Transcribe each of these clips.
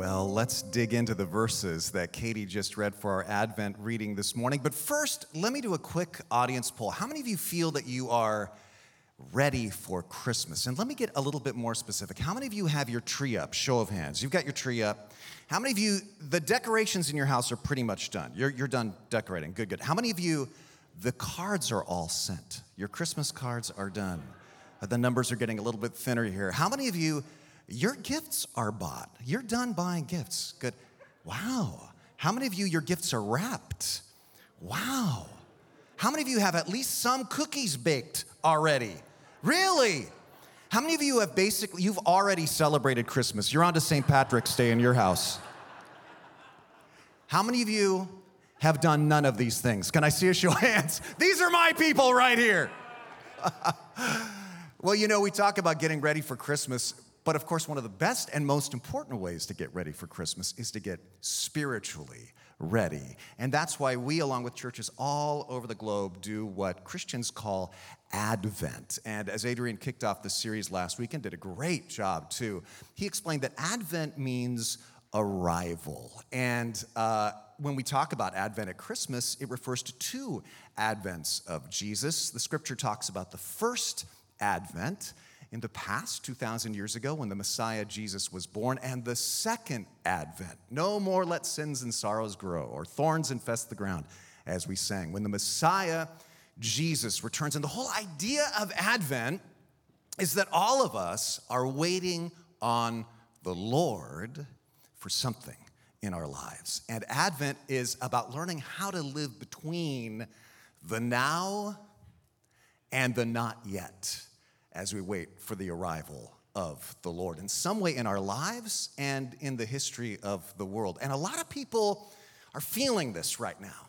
Well, let's dig into the verses that Katie just read for our Advent reading this morning. But first, let me do a quick audience poll. How many of you feel that you are ready for Christmas? And let me get a little bit more specific. How many of you have your tree up? Show of hands. You've got your tree up. How many of you, the decorations in your house are pretty much done? You're, you're done decorating. Good, good. How many of you, the cards are all sent? Your Christmas cards are done. The numbers are getting a little bit thinner here. How many of you, your gifts are bought? You're done buying gifts. Good. Wow. How many of you, your gifts are wrapped? Wow. How many of you have at least some cookies baked already? Really? How many of you have basically, you've already celebrated Christmas? You're on to St. Patrick's Day in your house. How many of you have done none of these things? Can I see a show of hands? These are my people right here. well, you know, we talk about getting ready for Christmas, but of course, one of the best and most important ways to get ready for Christmas is to get spiritually ready. And that's why we, along with churches all over the globe, do what Christians call Advent. And as Adrian kicked off the series last week and did a great job too, he explained that Advent means arrival. And uh, when we talk about Advent at Christmas, it refers to two Advents of Jesus. The scripture talks about the first Advent in the past, 2,000 years ago, when the Messiah Jesus was born, and the second advent. No more let sins and sorrows grow, or thorns infest the ground, as we sang. When the Messiah Jesus returns. And the whole idea of Advent is that all of us are waiting on the Lord for something in our lives. And Advent is about learning how to live between the now and the not yet as we wait for the arrival of the Lord in some way in our lives and in the history of the world. And a lot of people are feeling this right now.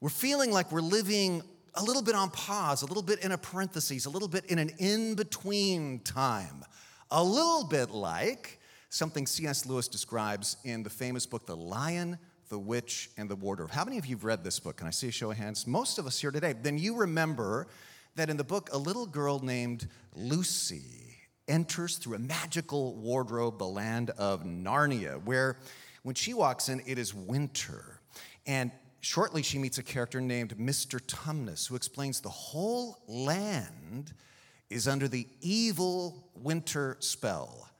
We're feeling like we're living a little bit on pause, a little bit in a parenthesis, a little bit in an in between time, a little bit like something C.S. Lewis describes in the famous book, The Lion, the Witch, and the Wardrobe. How many of you have read this book? Can I see a show of hands? Most of us here today. Then you remember that in the book, a little girl named Lucy enters through a magical wardrobe, the land of Narnia, where when she walks in, it is winter. And shortly, she meets a character named Mr. Tumnus, who explains the whole land is under the evil winter spell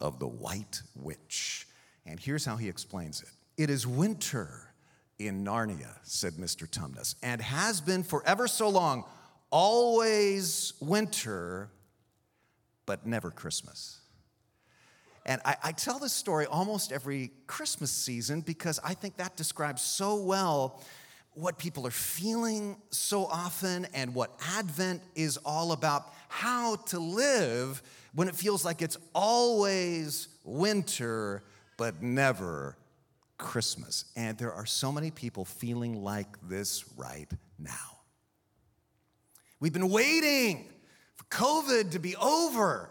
of the White Witch. And here's how he explains it It is winter in Narnia, said Mr. Tumnus, and has been forever so long always winter, but never Christmas. And I, I, tell this story almost every Christmas season because I think that describes so well what people are feeling so often and what Advent is all about. How to live when it feels like it's always winter, but never Christmas. And there are so many people feeling like this right now. We've been waiting for COVID to be over,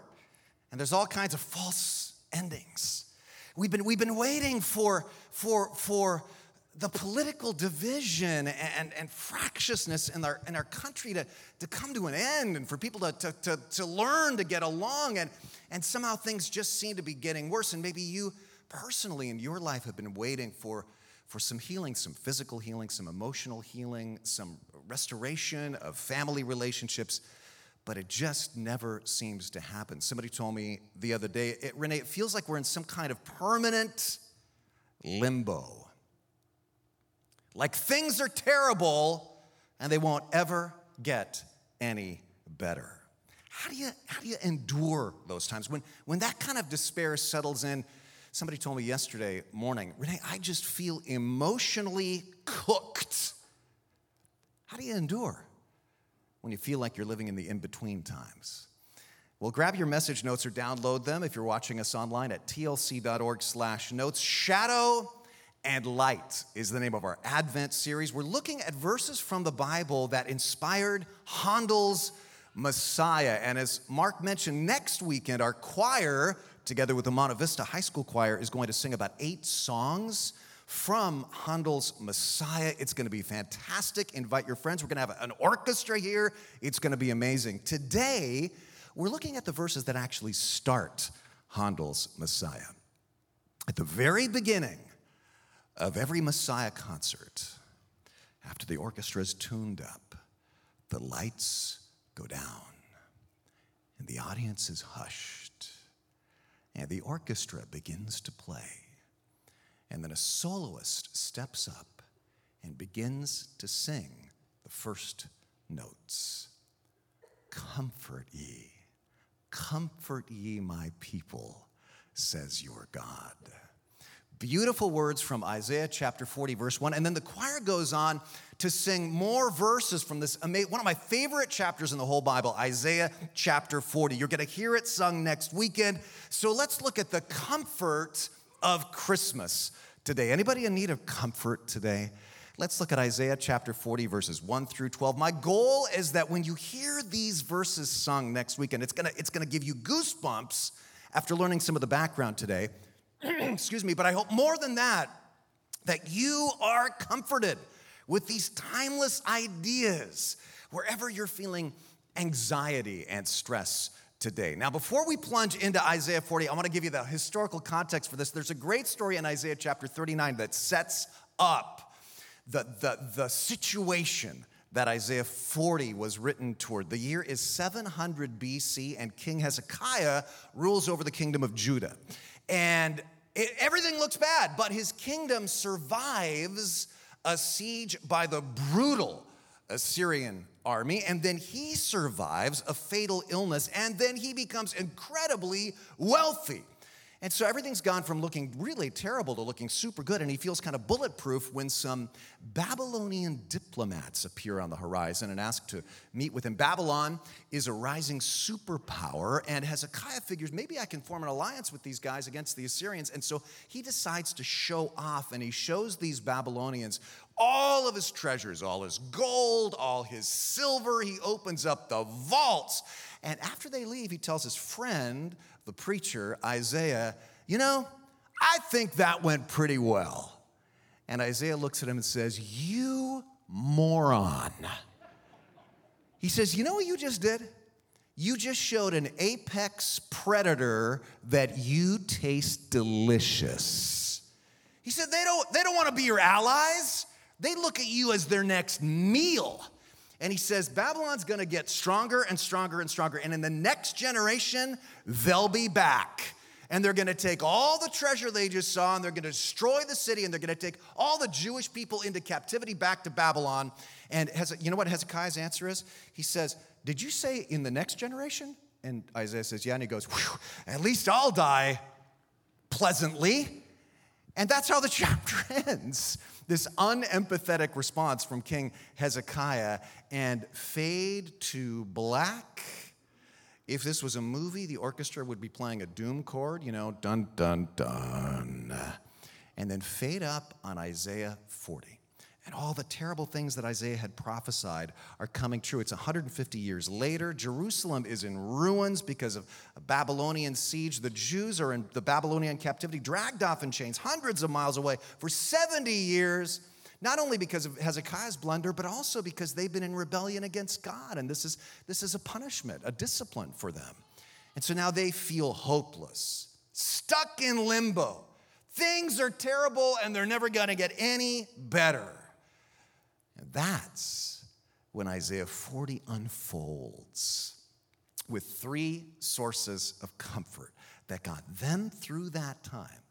and there's all kinds of false endings. We've been, we've been waiting for, for, for the political division and, and fractiousness in our, in our country to, to come to an end and for people to, to, to, to learn to get along. And, and somehow things just seem to be getting worse. And maybe you personally in your life have been waiting for, for some healing, some physical healing, some emotional healing, some restoration of family relationships, but it just never seems to happen. Somebody told me the other day, it, Renee, it feels like we're in some kind of permanent limbo. Like things are terrible and they won't ever get any better. How do you, how do you endure those times? When, when that kind of despair settles in, somebody told me yesterday morning, Renee, I just feel emotionally cooked. How do you endure when you feel like you're living in the in between times? Well, grab your message notes or download them if you're watching us online at tlc.org/notes. Shadow and Light is the name of our Advent series. We're looking at verses from the Bible that inspired Handel's Messiah. And as Mark mentioned, next weekend, our choir, together with the Monte Vista High School Choir, is going to sing about eight songs from Handel's Messiah. It's going to be fantastic. Invite your friends. We're going to have an orchestra here. It's going to be amazing. Today, we're looking at the verses that actually start Handel's Messiah. At the very beginning of every Messiah concert, after the orchestra is tuned up, the lights go down and the audience is hushed and the orchestra begins to play. And then a soloist steps up and begins to sing the first notes Comfort ye, comfort ye, my people, says your God. Beautiful words from Isaiah chapter 40, verse 1. And then the choir goes on to sing more verses from this one of my favorite chapters in the whole Bible, Isaiah chapter 40. You're going to hear it sung next weekend. So let's look at the comfort of Christmas today. Anybody in need of comfort today? Let's look at Isaiah chapter 40, verses 1 through 12. My goal is that when you hear these verses sung next weekend, it's gonna, it's gonna give you goosebumps after learning some of the background today. Excuse me, but I hope more than that, that you are comforted with these timeless ideas wherever you're feeling anxiety and stress today. Now, before we plunge into Isaiah 40, I want to give you the historical context for this. There's a great story in Isaiah chapter 39 that sets up the, the, the situation that Isaiah 40 was written toward. The year is 700 BC, and King Hezekiah rules over the kingdom of Judah. And it, everything looks bad, but his kingdom survives a siege by the brutal Assyrian army, and then he survives a fatal illness, and then he becomes incredibly wealthy. And so everything's gone from looking really terrible to looking super good, and he feels kind of bulletproof when some Babylonian diplomats appear on the horizon and ask to meet with him. Babylon is a rising superpower, and Hezekiah figures maybe I can form an alliance with these guys against the Assyrians. And so he decides to show off, and he shows these Babylonians all of his treasures, all his gold, all his silver. He opens up the vaults. And after they leave, he tells his friend, the preacher, Isaiah, you know, I think that went pretty well. And Isaiah looks at him and says, You moron. He says, You know what you just did? You just showed an apex predator that you taste delicious. He said, They don't, they don't want to be your allies. They look at you as their next meal. And he says, Babylon's gonna get stronger and stronger and stronger. And in the next generation, they'll be back. And they're gonna take all the treasure they just saw and they're gonna destroy the city and they're gonna take all the Jewish people into captivity back to Babylon. And you know what Hezekiah's answer is? He says, Did you say in the next generation? And Isaiah says, Yeah. And he goes, At least I'll die pleasantly. And that's how the chapter ends this unempathetic response from King Hezekiah and fade to black. If this was a movie, the orchestra would be playing a doom chord, you know, dun, dun, dun. And then fade up on Isaiah 40. And all the terrible things that Isaiah had prophesied are coming true. It's 150 years later. Jerusalem is in ruins because of a Babylonian siege. The Jews are in the Babylonian captivity, dragged off in chains hundreds of miles away for 70 years. Not only because of Hezekiah's blunder, but also because they've been in rebellion against God. And this is, this is a punishment, a discipline for them. And so now they feel hopeless, stuck in limbo. Things are terrible and they're never gonna get any better. And that's when Isaiah 40 unfolds with three sources of comfort that got them through that time.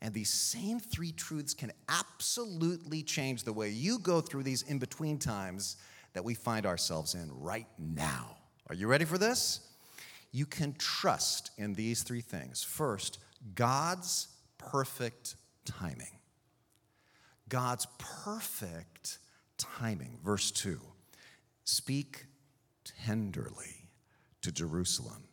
And these same three truths can absolutely change the way you go through these in between times that we find ourselves in right now. Are you ready for this? You can trust in these three things. First, God's perfect timing. God's perfect timing. Verse 2 Speak tenderly to Jerusalem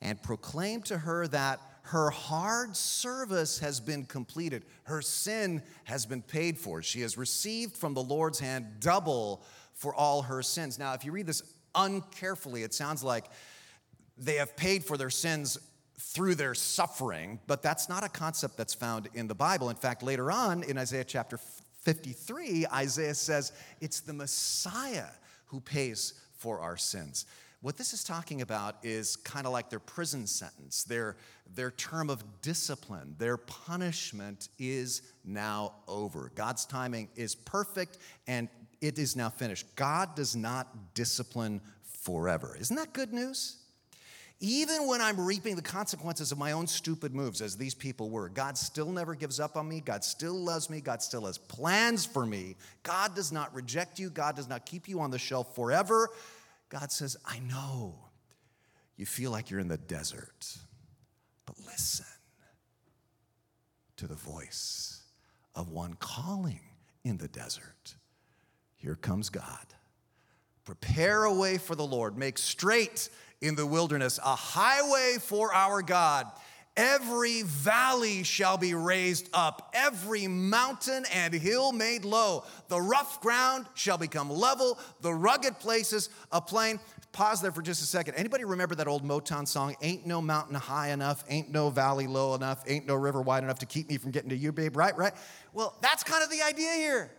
and proclaim to her that her hard service has been completed, her sin has been paid for. She has received from the Lord's hand double for all her sins. Now, if you read this uncarefully, it sounds like they have paid for their sins through their suffering, but that's not a concept that's found in the Bible. In fact, later on in Isaiah chapter 53, Isaiah says it's the Messiah who pays for our sins. What this is talking about is kind of like their prison sentence, their, their term of discipline, their punishment is now over. God's timing is perfect and it is now finished. God does not discipline forever. Isn't that good news? Even when I'm reaping the consequences of my own stupid moves, as these people were, God still never gives up on me. God still loves me. God still has plans for me. God does not reject you. God does not keep you on the shelf forever. God says, I know you feel like you're in the desert, but listen to the voice of one calling in the desert. Here comes God. Prepare a way for the Lord, make straight in the wilderness a highway for our God. Every valley shall be raised up, every mountain and hill made low. The rough ground shall become level, the rugged places a plain. Pause there for just a second. Anybody remember that old Motown song, Ain't No Mountain High Enough, Ain't No Valley Low Enough, Ain't No River Wide Enough to keep me from getting to you, babe? Right, right? Well, that's kind of the idea here.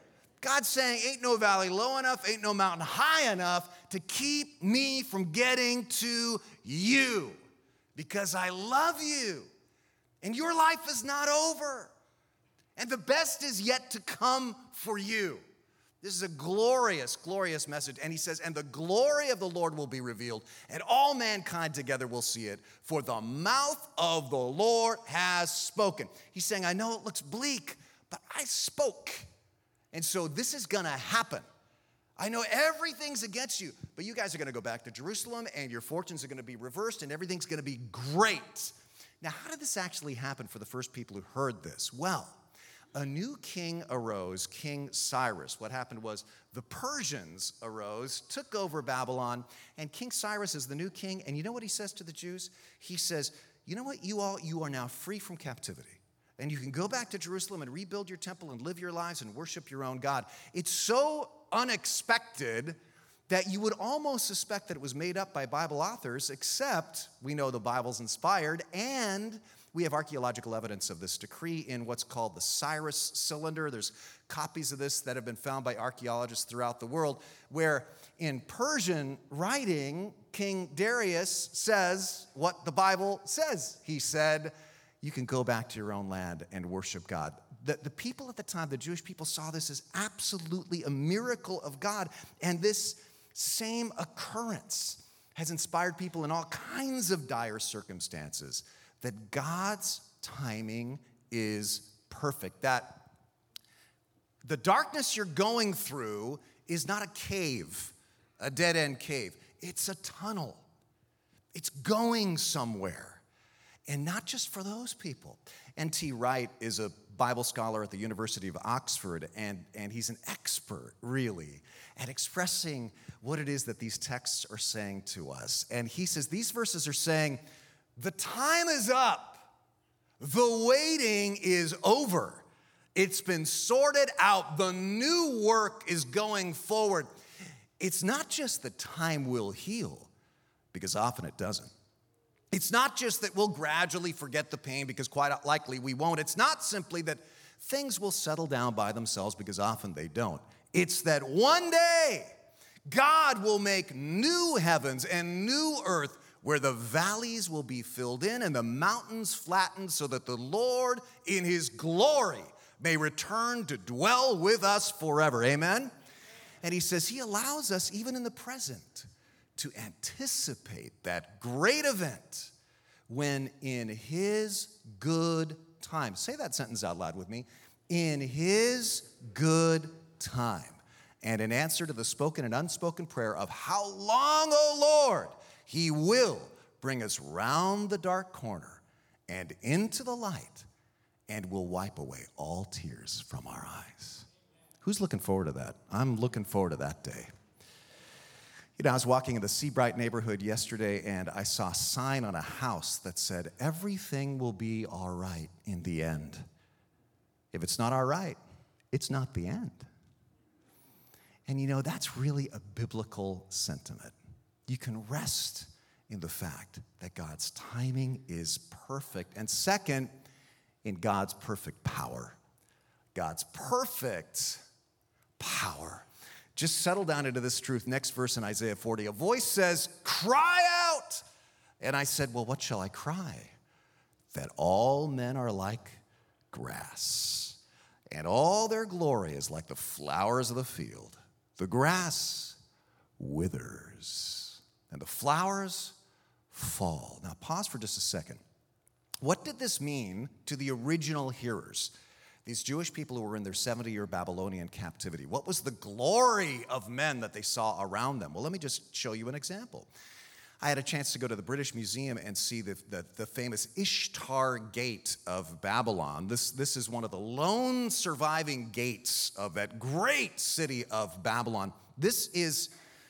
God's saying, Ain't no valley low enough, ain't no mountain high enough to keep me from getting to you because I love you. And your life is not over. And the best is yet to come for you. This is a glorious, glorious message. And he says, And the glory of the Lord will be revealed, and all mankind together will see it, for the mouth of the Lord has spoken. He's saying, I know it looks bleak, but I spoke. And so this is gonna happen. I know everything's against you, but you guys are gonna go back to Jerusalem, and your fortunes are gonna be reversed, and everything's gonna be great. Now, how did this actually happen for the first people who heard this? Well, a new king arose, King Cyrus. What happened was the Persians arose, took over Babylon, and King Cyrus is the new king. And you know what he says to the Jews? He says, You know what? You all, you are now free from captivity. And you can go back to Jerusalem and rebuild your temple and live your lives and worship your own God. It's so unexpected that you would almost suspect that it was made up by Bible authors, except we know the Bible's inspired and we have archaeological evidence of this decree in what's called the Cyrus Cylinder. There's copies of this that have been found by archaeologists throughout the world, where in Persian writing, King Darius says what the Bible says. He said, You can go back to your own land and worship God. The, the people at the time, the Jewish people, saw this as absolutely a miracle of God. And this same occurrence has inspired people in all kinds of dire circumstances that God's timing is perfect. That the darkness you're going through is not a cave, a dead end cave, it's a tunnel. It's going somewhere. And not just for those people. N.T. Wright is a Bible scholar at the University of Oxford, and, and he's an expert, really, at expressing what it is that these texts are saying to us. And he says these verses are saying, the time is up. The waiting is over. It's been sorted out. The new work is going forward. It's not just that time will heal, because often it doesn't. It's not just that we'll gradually forget the pain, because quite likely we won't. It's not simply that things will settle down by themselves, because often they don't. It's that one day God will make new heavens and new earth where the valleys will be filled in and the mountains flattened, so that the Lord in his glory may return to dwell with us forever. Amen? And he says he allows us, even in the present, to anticipate that great event when in his good time, say that sentence out loud with me, in his good time. And in answer to the spoken and unspoken prayer of, How long, O Lord? He will bring us round the dark corner and into the light and will wipe away all tears from our eyes. Who's looking forward to that? I'm looking forward to that day. You know, I was walking in the Seabright neighborhood yesterday and I saw a sign on a house that said, Everything will be all right in the end. If it's not all right, it's not the end. And you know, that's really a biblical sentiment. You can rest in the fact that God's timing is perfect. And second, in God's perfect power. God's perfect power. Just settle down into this truth. Next verse in Isaiah 40 a voice says, Cry out. And I said, Well, what shall I cry? That all men are like grass, and all their glory is like the flowers of the field. The grass withers, and the flowers fall. Now, pause for just a second. What did this mean to the original hearers? These Jewish people who were in their 70 year Babylonian captivity. What was the glory of men that they saw around them? Well, let me just show you an example. I had a chance to go to the British Museum and see the, the, the, famous Ishtar Gate of Babylon. This, this is one of the lone surviving gates of that great city of Babylon. This is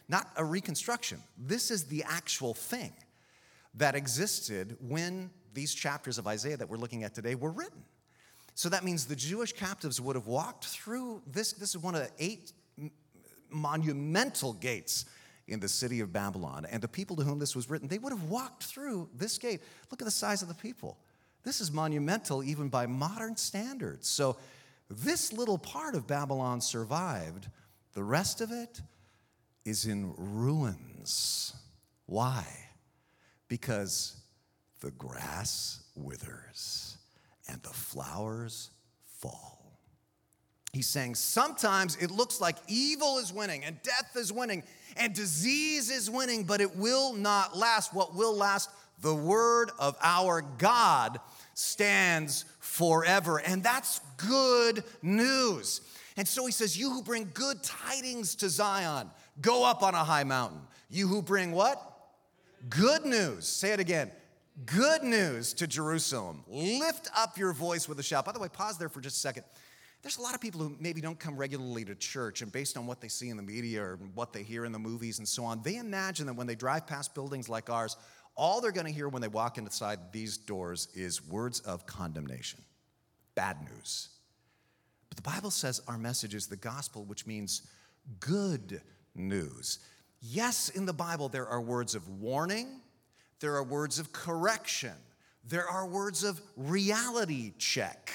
not a reconstruction, this is the actual thing that existed when these chapters of Isaiah that we're looking at today were written. So that means the Jewish captives would have walked through this. This is one of the eight monumental gates in the city of Babylon. And the people to whom this was written, they would have walked through this gate. Look at the size of the people. This is monumental even by modern standards. So this little part of Babylon survived. The rest of it is in ruins. Why? Because the grass withers and the flowers fall. He's saying sometimes it looks like evil is winning and death is winning and disease is winning, but it will not last. What will last? The word of our God stands forever. And that's good news. And so he says, You who bring good tidings to Zion, go up on a high mountain. You who bring what? Good news. Say it again. Good news to Jerusalem. Lift up your voice with a shout. By the way, pause there for just a second. There's a lot of people who maybe don't come regularly to church, and based on what they see in the media or what they hear in the movies and so on, they imagine that when they drive past buildings like ours, all they're going to hear when they walk inside these doors is words of condemnation, bad news. But the Bible says our message is the gospel, which means good news. Yes, in the Bible, there are words of warning, there are words of correction, there are words of reality check.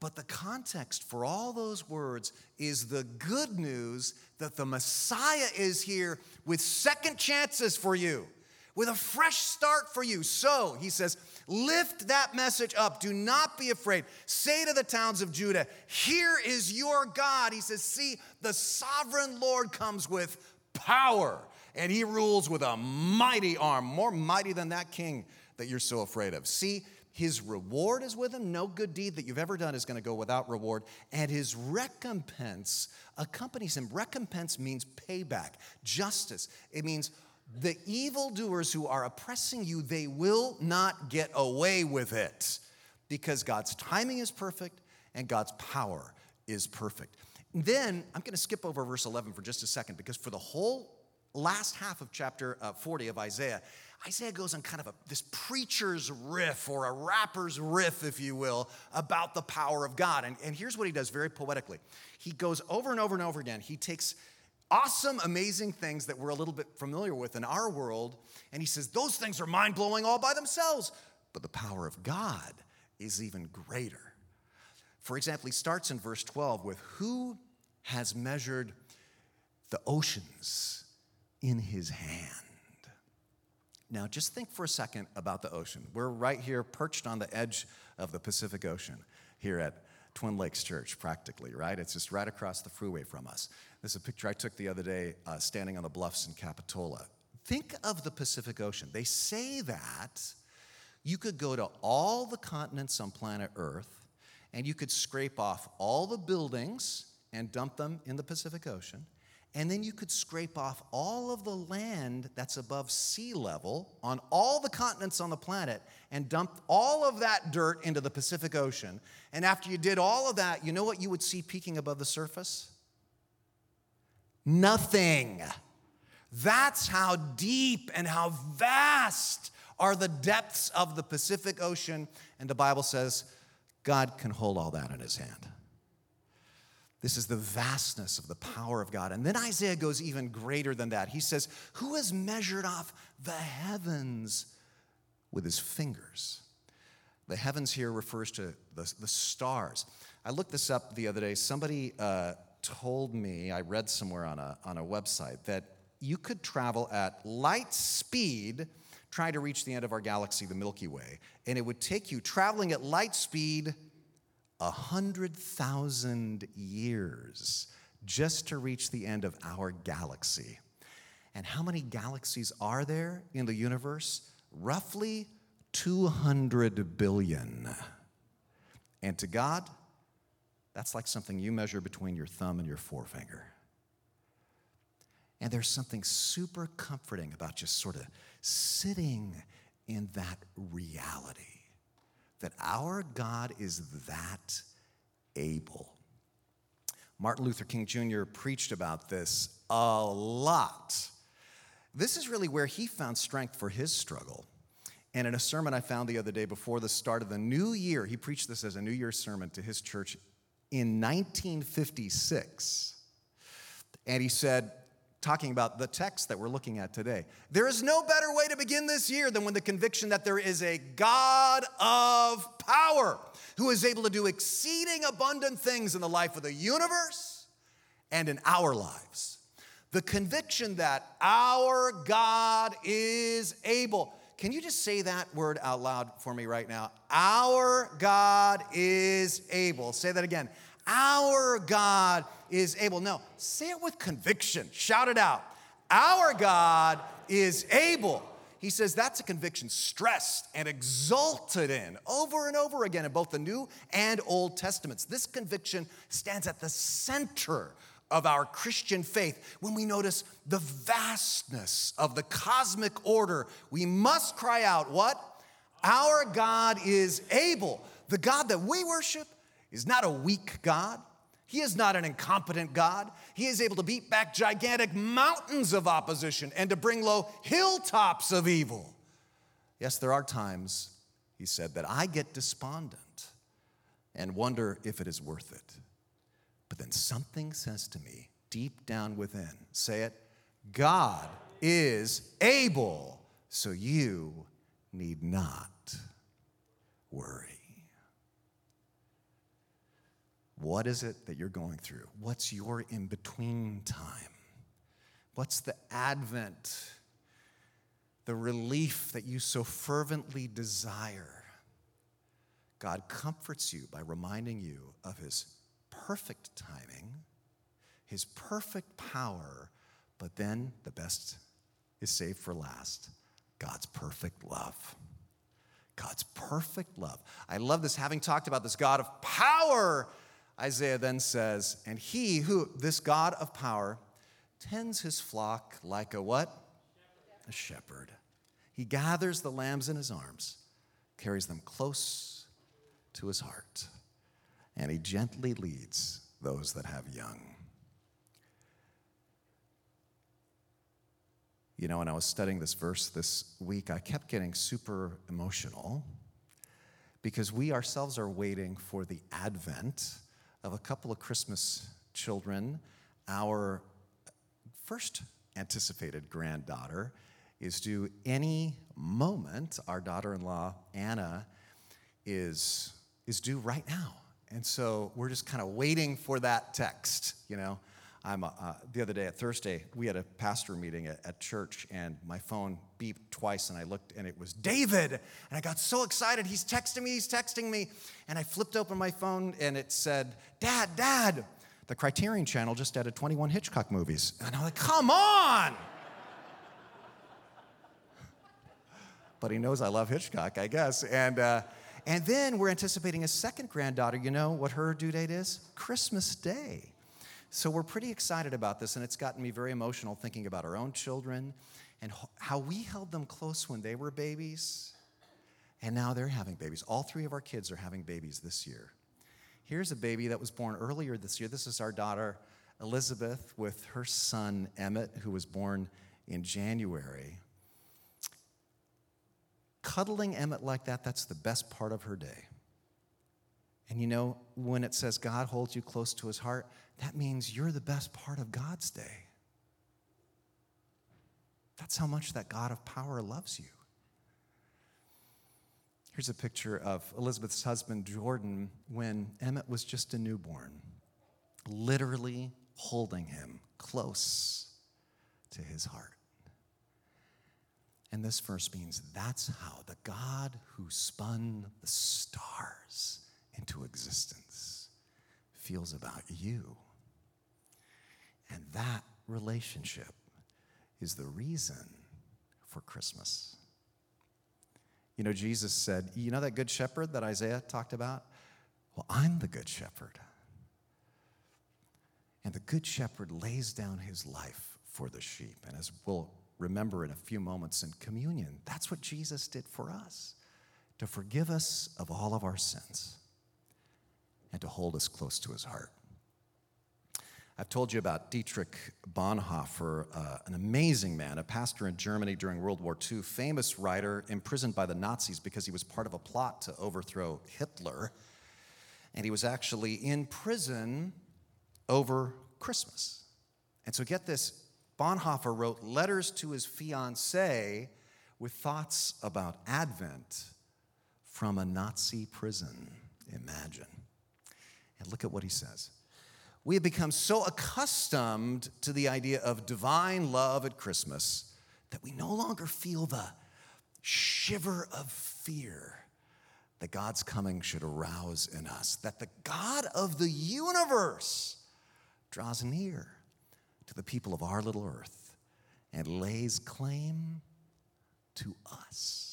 But the context for all those words is the good news that the Messiah is here with second chances for you, with a fresh start for you. So, he says, lift that message up. Do not be afraid. Say to the towns of Judah, Here is your God. He says, See, the sovereign Lord comes with power, and he rules with a mighty arm, more mighty than that king that you're so afraid of. See, his reward is with him. No good deed that you've ever done is going to go without reward. And his recompense accompanies him. Recompense means payback, justice. It means the evildoers who are oppressing you, they will not get away with it because God's timing is perfect and God's power is perfect. Then I'm going to skip over verse 11 for just a second because for the whole last half of chapter uh, 40 of Isaiah, Isaiah goes on kind of a, this preacher's riff or a rapper's riff, if you will, about the power of God. And, and here's what he does very poetically he goes over and over and over again. He takes awesome, amazing things that we're a little bit familiar with in our world, and he says, Those things are mind blowing all by themselves, but the power of God is even greater. For example, he starts in verse 12 with, Who has measured the oceans in his hand? Now, just think for a second about the ocean. We're right here, perched on the edge of the Pacific Ocean here at Twin Lakes Church, practically, right? It's just right across the freeway from us. This is a picture I took the other day uh, standing on the bluffs in Capitola. Think of the Pacific Ocean. They say that you could go to all the continents on planet Earth and you could scrape off all the buildings and dump them in the Pacific Ocean and then you could scrape off all of the land that's above sea level on all the continents on the planet and dump all of that dirt into the Pacific Ocean. And after you did all of that, you know what you would see peeking above the surface? Nothing. That's how deep and how vast are the depths of the Pacific Ocean. And the Bible says God can hold all that in his hand. This is the vastness of the power of God. And then Isaiah goes even greater than that. He says, Who has measured off the heavens with his fingers? The heavens here refers to the, the stars. I looked this up the other day. Somebody uh, told me, I read somewhere on a, on a website, that you could travel at light speed trying to reach the end of our galaxy, the Milky Way, and it would take you traveling at light speed a hundred thousand years just to reach the end of our galaxy. And how many galaxies are there in the universe? Roughly 200 billion. And to God, that's like something you measure between your thumb and your forefinger. And there's something super comforting about just sort of sitting in that reality that our God is that able. Martin Luther King Jr. preached about this a lot. This is really where he found strength for his struggle. And in a sermon I found the other day before the start of the new year, he preached this as a New Year's sermon to his church in 1956. And he said, talking about the text that we're looking at today, there is no better way to begin this year than with the conviction that there is a God of power who is able to do exceeding abundant things in the life of the universe and in our lives. The conviction that our God is able. Can you just say that word out loud for me right now? Our God is able. Say that again. Our God is able. No, say it with conviction. Shout it out. Our God is able. He says that's a conviction stressed and exalted in over and over again in both the New and Old Testaments. This conviction stands at the center of our Christian faith, when we notice the vastness of the cosmic order, we must cry out, What? Our God is able. The God that we worship is not a weak God. He is not an incompetent God. He is able to beat back gigantic mountains of opposition and to bring low hilltops of evil. Yes, there are times, he said, that I get despondent and wonder if it is worth it. But then something says to me deep down within, say it, God is able, so you need not worry. What is it that you're going through? What's your in between time? What's the advent, the relief that you so fervently desire? God comforts you by reminding you of his perfect timing, his perfect power, but then the best is saved for last God's perfect love. God's perfect love. I love this. Having talked about this God of power, Isaiah then says, and he who, this God of power, tends his flock like a what? A shepherd. He gathers the lambs in his arms, carries them close to his heart and he gently leads those that have young. You know, when I was studying this verse this week, I kept getting super emotional because we ourselves are waiting for the advent of a couple of Christmas children. Our first anticipated granddaughter is due any moment. Our daughter in law, Anna, is, is due right now. And so we're just kind of waiting for that text, you know. I'm, uh, the other day at Thursday, we had a pastor meeting at, at, church, and my phone beeped twice, and I looked, and it was David. And I got so excited. He's texting me, he's texting me. And I flipped open my phone, and it said, Dad, Dad, the Criterion Channel just added 21 Hitchcock movies. And I'm like, come on! but he knows I love Hitchcock, I guess. And, uh, and then we're anticipating a second granddaughter. You know what her due date is? Christmas Day. So we're pretty excited about this, and it's gotten me very emotional thinking about our own children and how we held them close when they were babies, and now they're having babies. All three of our kids are having babies this year. Here's a baby that was born earlier this year. This is our daughter, Elizabeth, with her son, Emmett, who was born in January cuddling Emmett like that, that's the best part of her day. And you know, when it says God holds you close to his heart, that means you're the best part of God's day. That's how much that God of power loves you. Here's a picture of Elizabeth's husband, Jordan, when Emmett was just a newborn. literally holding him close to his heart. And this verse means that's how the God who spun the stars into existence feels about you. And that relationship is the reason for Christmas. You know, Jesus said, You know that good shepherd that Isaiah talked about? Well, I'm the good shepherd. And the good shepherd lays down his life for the sheep. And as we'll remember in a few moments in communion, that's what Jesus did for us to forgive us of all of our sins and to hold us close to his heart. I've told you about Dietrich Bonhoeffer, uh, an amazing man, a pastor in Germany during World War II, famous writer, imprisoned by the Nazis because he was part of a plot to overthrow Hitler. And he was actually in prison over Christmas. And so, get this Bonhoeffer wrote letters to his fiancee with thoughts about Advent from a Nazi prison. Imagine. And look at what he says. We have become so accustomed to the idea of divine love at Christmas that we no longer feel the shiver of fear that God's coming should arouse in us, that the God of the universe draws near to the people of our little earth and lays claim to us.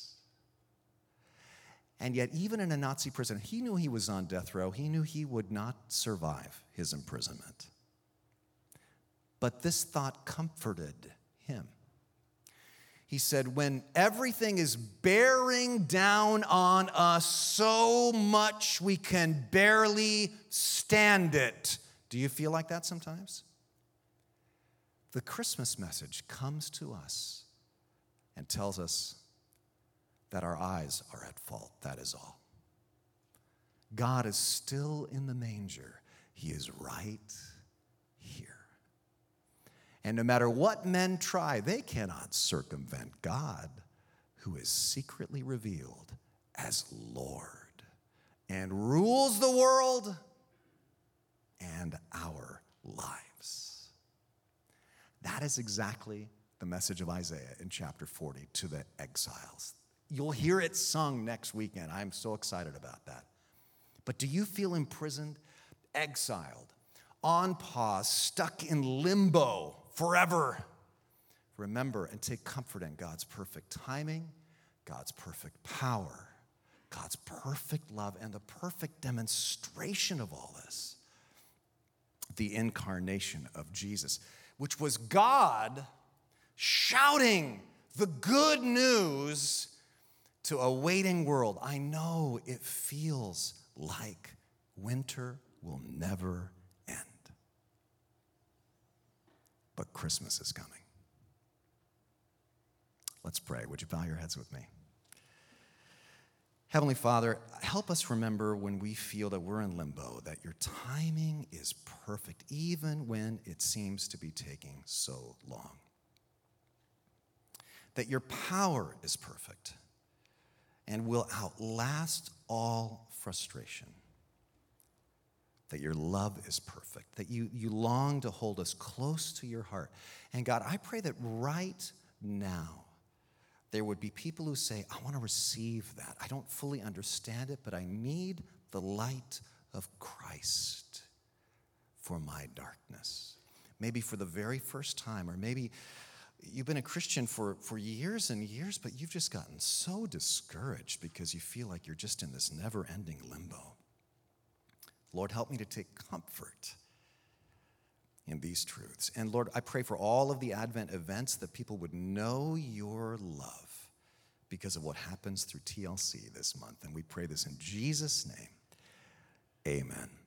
And yet, even in a Nazi prison, he knew he was on death row. He knew he would not survive his imprisonment. But this thought comforted him. He said, When everything is bearing down on us so much we can barely stand it. Do you feel like that sometimes? The Christmas message comes to us and tells us that our eyes are at fault. That is all. God is still in the manger, He is right here. And no matter what men try, they cannot circumvent God, who is secretly revealed as Lord and rules the world and our lives. That is exactly the message of Isaiah in chapter 40 to the exiles. You'll hear it sung next weekend. I'm so excited about that. But do you feel imprisoned, exiled, on pause, stuck in limbo forever? Remember and take comfort in God's perfect timing, God's perfect power, God's perfect love, and the perfect demonstration of all this the incarnation of Jesus, which was God shouting the good news to a waiting world. I know it feels like winter will never end. But Christmas is coming. Let's pray. Would you bow your heads with me? Heavenly Father, help us remember when we feel that we're in limbo, that your timing is perfect, even when it seems to be taking so long. That your power is perfect and will outlast all frustration. That your love is perfect, that you, you long to hold us close to your heart. And God, I pray that right now, there would be people who say, I want to receive that. I don't fully understand it, but I need the light of Christ for my darkness. Maybe for the very first time, or maybe you've been a Christian for, for years and years, but you've just gotten so discouraged because you feel like you're just in this never ending limbo. Lord, help me to take comfort in these truths. And Lord, I pray for all of the Advent events that people would know your love because of what happens through TLC this month. And we pray this in Jesus' name. Amen.